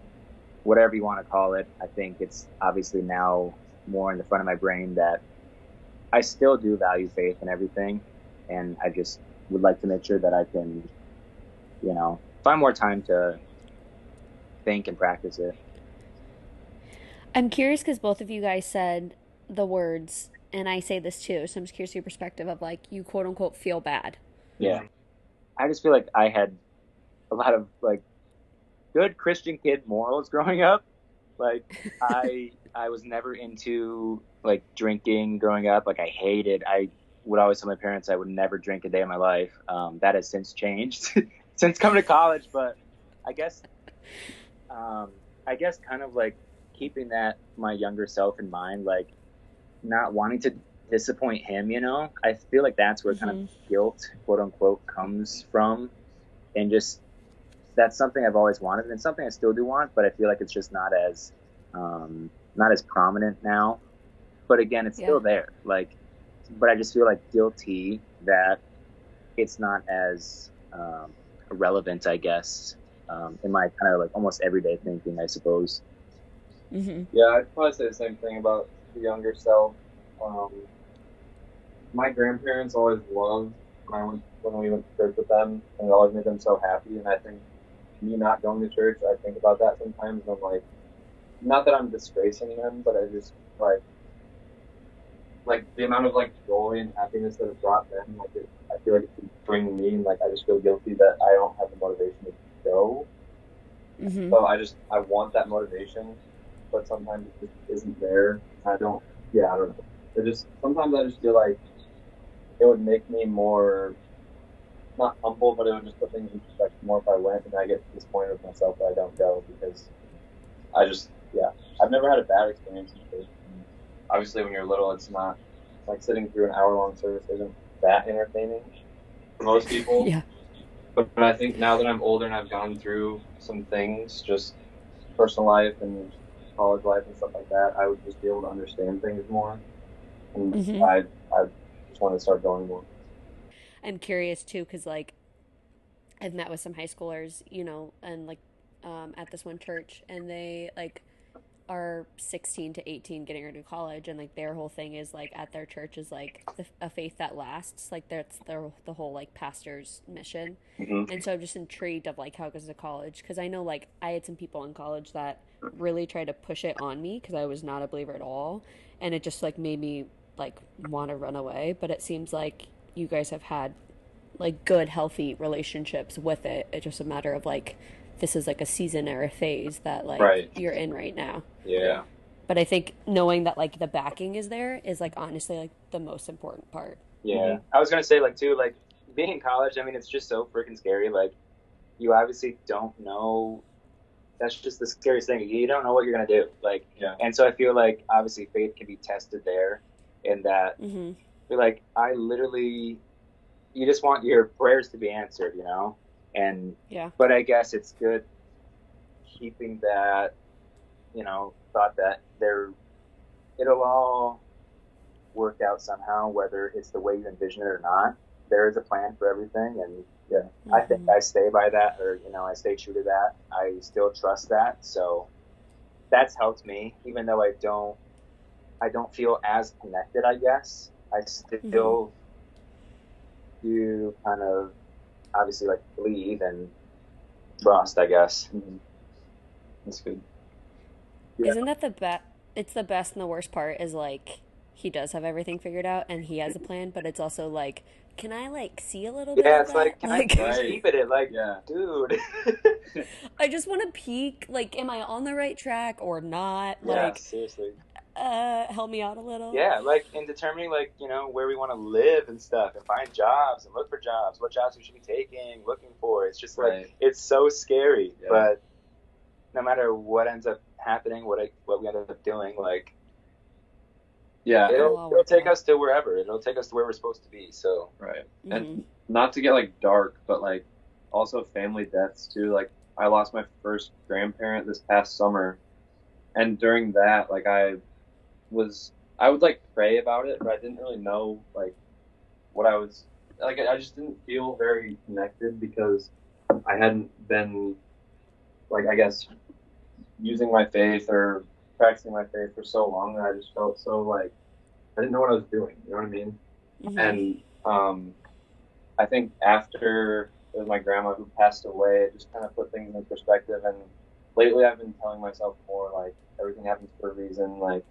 whatever you want to call it, I think it's obviously now more in the front of my brain that I still do value faith and everything, and I just would like to make sure that I can, you know, find more time to think and practice it. I'm curious because both of you guys said the words, and I say this too, so I'm just curious your perspective of like you quote unquote feel bad. Yeah. I just feel like I had a lot of like good Christian kid morals growing up. Like I I was never into like drinking growing up. Like I hated. I would always tell my parents I would never drink a day of my life. Um, that has since changed since coming to college, but I guess um, I guess kind of like keeping that my younger self in mind, like not wanting to disappoint him, you know, I feel like that's where mm-hmm. kind of mm-hmm. guilt, quote unquote, comes from. And just that's something I've always wanted and something I still do want, but I feel like it's just not as um, not as prominent now. But again, it's yeah. still there. Like, but I just feel like guilty that it's not as um, relevant, I guess, um, in my kind of like almost everyday thinking, I suppose. Mm-hmm. Yeah, I'd probably say the same thing about the younger self. Um, my grandparents always loved when I went when we went to church with them, and it always made them so happy. And I think me not going to church, I think about that sometimes. And I'm like, not that I'm disgracing them, but I just like like the amount of like joy and happiness that it brought them. Like it, I feel like it could bring me, and like I just feel guilty that I don't have the motivation to go. Mm-hmm. So I just I want that motivation, but sometimes it just isn't there. I don't. Yeah, I don't know. It just sometimes I just feel like it would make me more not humble, but it would just put things in perspective more if I went and I get disappointed with myself that I don't go because I just yeah I've never had a bad experience in church. Obviously, when you're little, it's not like sitting through an hour long service isn't that entertaining for most people. yeah. But, but I think now that I'm older and I've gone through some things, just personal life and college life and stuff like that, I would just be able to understand things more. And mm-hmm. I, I just want to start going more. I'm curious too, because like I've met with some high schoolers, you know, and like um, at this one church, and they like are 16 to 18 getting ready to college and like their whole thing is like at their church is like the, a faith that lasts. Like that's their the whole like pastor's mission. Mm-hmm. and so i'm just intrigued of like how it goes to college because i know like i had some people in college that really tried to push it on me because i was not a believer at all. And it just like made me like want to run away. But it seems like you guys have had like good healthy relationships with it. It's just a matter of like this is like a season or a phase that like right. you're in right now. Yeah. But I think knowing that like the backing is there is like honestly like the most important part. Yeah. Mm-hmm. I was gonna say like too, like being in college, I mean it's just so freaking scary. Like you obviously don't know that's just the scariest thing. You don't know what you're gonna do. Like yeah. and so I feel like obviously faith can be tested there in that mm-hmm. like I literally you just want your prayers to be answered, you know? And yeah but i guess it's good keeping that you know thought that there it'll all work out somehow whether it's the way you envision it or not there is a plan for everything and yeah mm-hmm. i think i stay by that or you know i stay true to that i still trust that so that's helped me even though i don't i don't feel as connected i guess i still mm-hmm. do kind of obviously like believe and rust, I guess. Mm-hmm. That's good. Yeah. Isn't that the best? It's the best and the worst part is like he does have everything figured out and he has a plan, but it's also like, can I like see a little bit? Yeah, it's like, can like, I keep it? Like, yeah. dude. I just want to peek. Like, am I on the right track or not? Yeah, like, seriously uh, help me out a little? Yeah, like in determining like you know where we want to live and stuff, and find jobs and look for jobs, what jobs we should be taking, looking for. It's just like right. it's so scary, yeah. but no matter what ends up happening, what I, what we end up doing, like Yeah, It'll It'll, all it'll work take us to wherever. It'll take us to where we're supposed to be. So right. Mhm. And not to get like dark, but like also family deaths too. Like I lost my first grandparent this past summer, and during that, like I was, I would like pray about it, but I didn't really know like what I was like. I just didn't feel very connected because I hadn't been like I guess using my faith or practicing my faith for so long that I just felt so like I didn't know what I was doing. You know what I mean? Mhm. and um, I think after it was my grandma who passed away, it just kind of put things in perspective. And lately, I've been telling myself more like everything happens for a reason. Like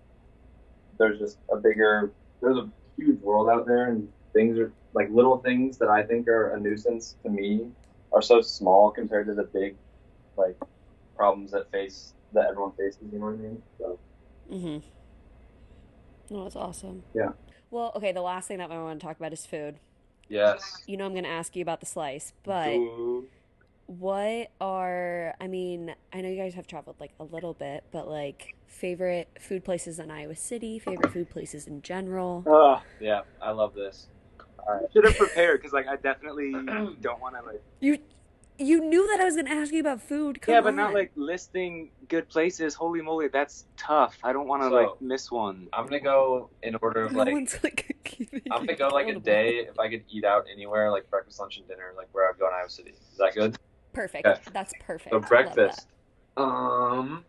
there's just a bigger, there's a huge world out there, and things are like little things that I think are a nuisance to me are so small compared to the big like problems that face that everyone faces. You know what I mean? So Mhm. Oh, that's awesome. Yeah. Well, okay. The last thing that I want to talk about is food. yes, You know, I'm going to ask you about the slice, but Ooh. What are? I mean, I know you guys have traveled like a little bit, but like favorite food places in Iowa City, favorite food places in general. Ugh. yeah, I love this. I should have prepared because like I definitely don't want to like You, you knew that I was going to ask you about food. Come yeah, but on. not like listing good places. Holy moly, that's tough. I don't want to So- like miss one. I'm gonna go in order of like. one's like. I'm gonna go like a day if I could eat out anywhere, like breakfast, lunch, and dinner, like where I'd go in Iowa City. Is that good? Perfect. Okay. That's perfect. So breakfast. Um.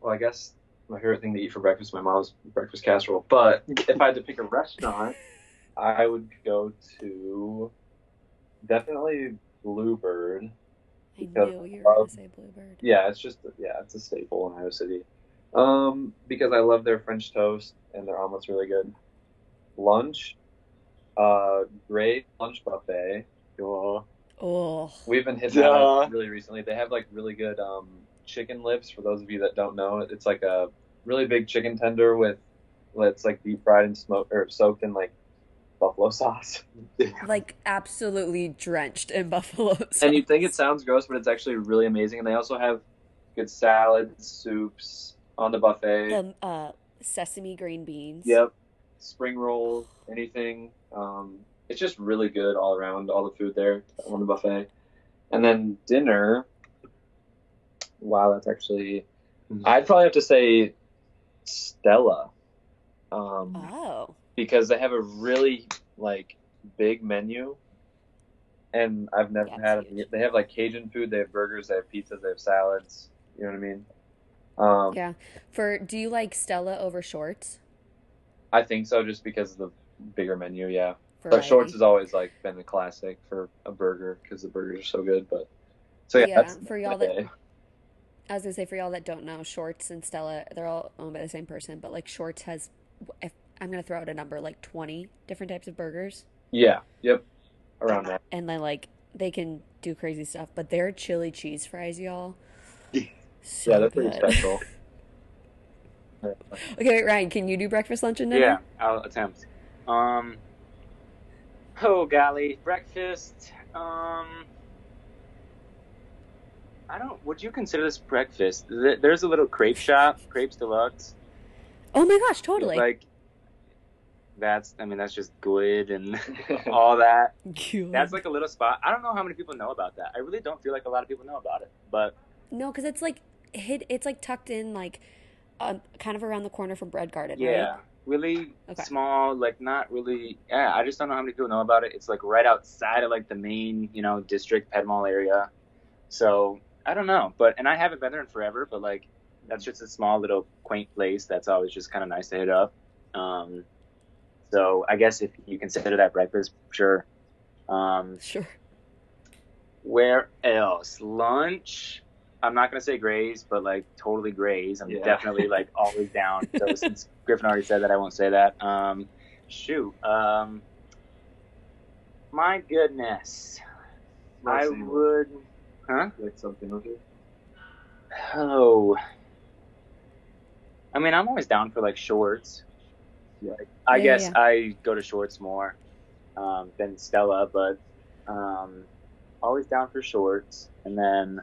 Well, I guess my favorite thing to eat for breakfast is my mom's breakfast casserole. But if I had to pick a restaurant, I would go to definitely Bluebird. I knew you were going to say Bluebird. Yeah, it's just yeah, it's a staple in Iowa City. Um, because I love their French toast and their omelet's really good. Lunch, uh, great lunch buffet. Oh, Oh. We've been hitting that up really recently. They have like really good um, chicken lips. For those of you that don't know, it's like a really big chicken tender with it's like deep fried and smoked or soaked in like buffalo sauce. Like absolutely drenched in buffalo sauce. and you think it sounds gross, but it's actually really amazing. And they also have good salads, soups on the buffet. the uh, sesame green beans. Yep. Spring rolls, anything. Um, it's just really good all around, all the food there on the buffet. And then dinner. Wow, that's actually. I'd probably have to say Stella. Um, Oh. because they have a really like big menu. And I've never Yeah, had it's huge. They have like Cajun food. They have burgers. They have pizzas. They have salads. You know what I mean? Um, Yeah. For do you like Stella over Shorts? I think so, just because of the bigger menu. Yeah. But Variety? Shorts has always like been a classic for a burger because the burgers are so good. But so yeah, Yeah, that's for y'all that- day. I was gonna say for y'all that don't know, Shorts and Stella, they're all owned by the same person, but like Shorts has, if I'm gonna throw out a number, like 20 different types of burgers, yeah, yep, around that. and then like they can do crazy stuff. But their chili cheese fries, y'all, so yeah, they're pretty special. Okay, wait, Ryan, can you do breakfast, lunch, and dinner? yeah, I'll attempt. Um, oh golly, breakfast. Um, I don't. Would you consider this breakfast? There's a little crepe shop, Crepes Deluxe. Oh my gosh, totally. Like, that's. I mean, that's just good and all that. Cute. That's like a little spot. I don't know how many people know about that. I really don't feel like a lot of people know about it. But no, because it's like hid. It's like tucked in, like um, kind of around the corner from Bread Garden. yeah, Right? Really Okay. small. Like not really. Yeah, I just don't know how many people know about it. It's like right outside of like the main, you know, district Ped Mall area. So I don't know, but and I haven't been there in forever. But like that's just a small little quaint place that's always just kind of nice to hit up. Um, so I guess if you consider that breakfast, sure. Um, Sure. Where else? Lunch. I'm not gonna say Grays, but like totally Grays. I'm Yeah. definitely like always down. So since Griffin already said that, I won't say that. Um, shoot. Um, my goodness. I Mercy. would. Huh? like something with it. Oh. I mean, I'm always down for like shorts. Yeah. I Yeah, guess yeah. I go to shorts more um, than Stella, but um, always down for shorts. And then,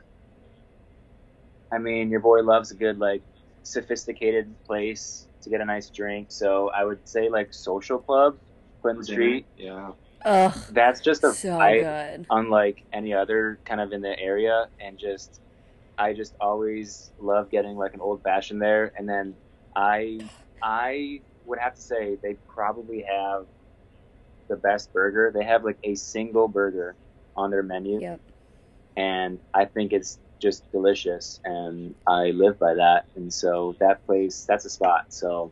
I mean, your boy loves a good like sophisticated place. to get a nice drink. So I would say like Social Club, Clinton Street. Yeah. Ugh, That's just a so vibe good. unlike any other kind of in the area and just I just always love getting like an old fashioned there and then I I would have to say they probably have the best burger. They have like a single burger on their menu Yep. and I think it's just delicious and I live by that and so that place that's a spot. So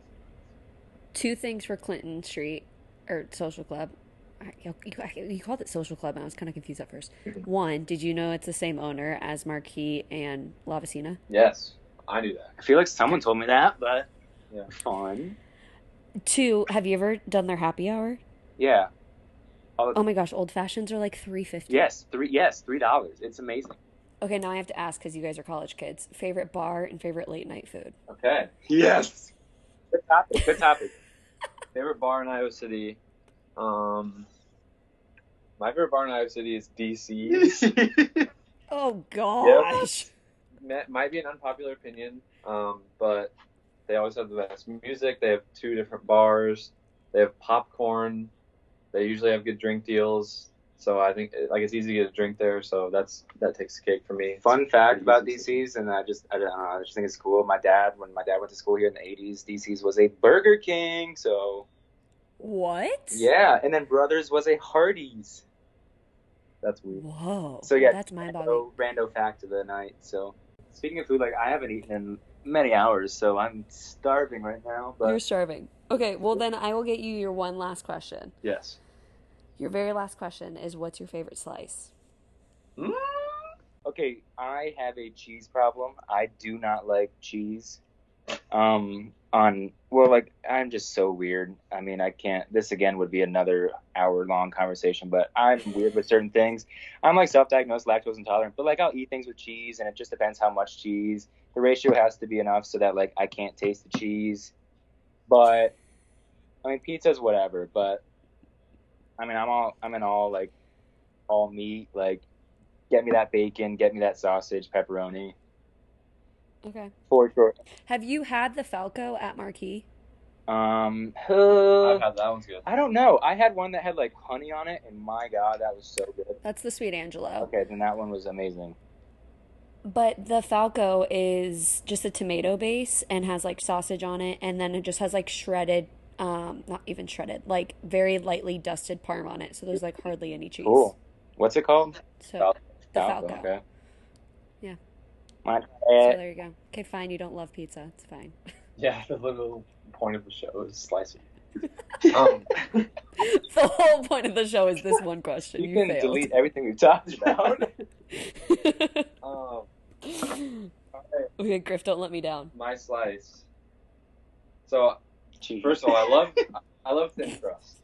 Two things for Clinton Street or Social Club. You, you- you called it Social Club, and I was kind of confused at first. Mm-hmm. One, did you know it's the same owner as Marquis and Lavacina? Yes, I knew that. I feel like someone told me that, but Yeah. fun. Two, have you ever done their happy hour? Yeah. Oh my gosh, old fashions are like three fifty. Yes, three yes, three dollars. It's amazing. Okay, now I have to ask because you guys are college kids. Favorite bar and favorite late night food. Okay. Yes. Good topic. Good topic. Favorite bar in Iowa City. Um, my favorite bar in Iowa City is DC. Oh gosh. Ma- Might be an unpopular opinion, um, but they always have the best music. They have two different bars. They have popcorn. They usually have good drink deals. So I think like it's easy to get a drink there. So that's that takes the cake for me. Fun fact about DC's, and I just I don't know, I just think it's cool. My dad, when my dad went to school here in the '80s, DC's was a Burger King. So What? yeah, and then Brothers was a Hardee's. That's weird. Whoa. So yeah, that's my boggling. rando, rando fact of the night. So speaking of food, like I haven't eaten in many hours, so I'm starving right now. But You're starving. Okay, well then I will get you your one last question. Yes. Your very last question is what's your favorite slice? Mm. Okay, I have a cheese problem. I do not like cheese. Um, on well, like I'm just so weird. I mean, I can't. This again would be another hour long conversation, but I'm weird with certain things. I'm like self-diagnosed lactose intolerant, but like I'll eat things with cheese, and it just depends how much cheese. The ratio has to be enough so that like I can't taste the cheese. But I mean, pizza's whatever. But I mean, I'm all I'm in all like all meat, like get me that bacon, get me that sausage, pepperoni, Okay. for sure. Have you had the Falco at Marquis? Um, I've uh, had that one's good. I don't know. I had one that had like honey on it, and my god, that was so good. That's the Sweet Angelo. Okay, then that one was amazing. But the Falco is just a tomato base and has like sausage on it, and then it just has like shredded, um, not even shredded, like very lightly dusted parm on it. So there's like hardly any cheese. Cool. What's it called? So the Falco, Falco. Okay. Yeah. My So there you go. Okay, fine. You don't love pizza. It's fine. Yeah, the little point of the show is slicing. um, the whole point of the show is this one question. you You, can failed. delete everything we've talked about. um, okay, Griff, don't let me down. my slice. So Cheese. first of all, I love I love thin crust.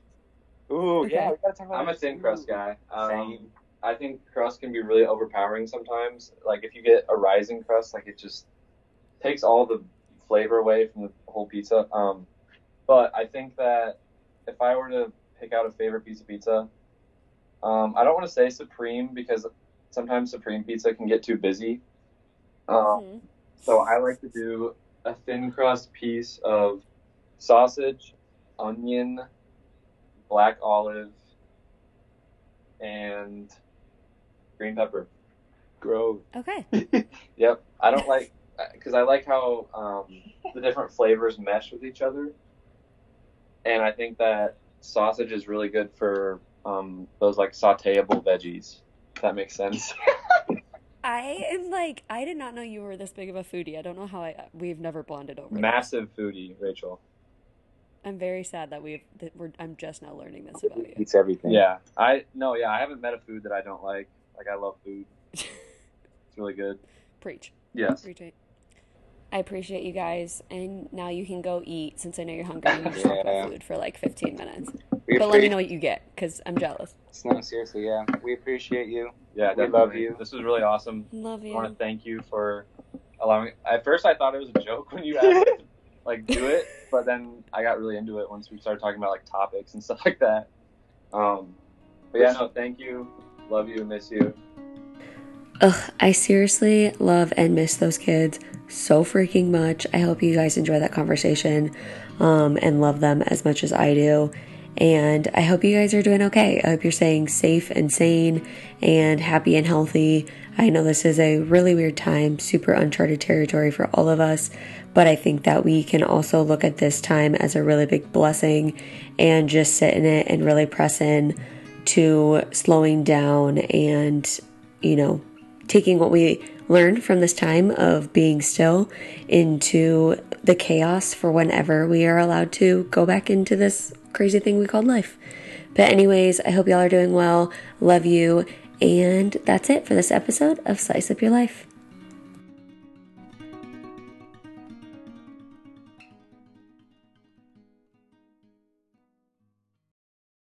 Ooh, Okay. yeah, we gotta talk about I'm a this. thin crust guy. Um, Same. I think crust can be really overpowering sometimes. Like if you get a rising crust, like it just takes all the flavor away from the whole pizza. Um, but I think that if I were to pick out a favorite piece of pizza, um, I don't want to say supreme because sometimes supreme pizza can get too busy. Um, Mhm. so I like to do a thin crust piece of sausage, onion, black olive, and green pepper. Grove. Okay. Yep. I don't like because I like how um, the different flavors mesh with each other, and I think that sausage is really good for um, those like sautéable veggies. If that makes sense. I am like, I did not know you were this big of a foodie. I don't know how I we've never bonded over. this. Massive foodie, Rachel. I'm very sad that we've that we're. I'm just now learning this about you. Eats everything. Yeah. I no. Yeah. I haven't met a food that I don't like. Like I love food. It's really good. Preach. Yes. Preach it. I appreciate you guys, and now you can go eat since I know you're hungry. and You just Yeah. about food for like 15 minutes. We But let me know what you get, because I'm jealous. No, seriously, yeah. We appreciate you. Yeah. We Definitely. love you. This was really awesome. Love you. I want to thank you for allowing. At first, I thought it was a joke when you asked me to, like do it, but then I got really into it once we started talking about like topics and stuff like that. Um, but yeah, no, thank you, love you, miss you. Ugh, I seriously love and miss those kids. so freaking much. I hope you guys enjoy that conversation um, and love them as much as I do. And I hope you guys are doing okay. I hope you're staying safe and sane and happy and healthy. I know this is a really weird time, super uncharted territory for all of us, but I think that we can also look at this time as a really big blessing and just sit in it and really press in to slowing down and, you know, taking what we learned from this time of being still into the chaos for whenever we are allowed to go back into this crazy thing we called life. But, anyways, I hope y'all are doing well. Love you. And that's it for this episode of Slice Up Your Life.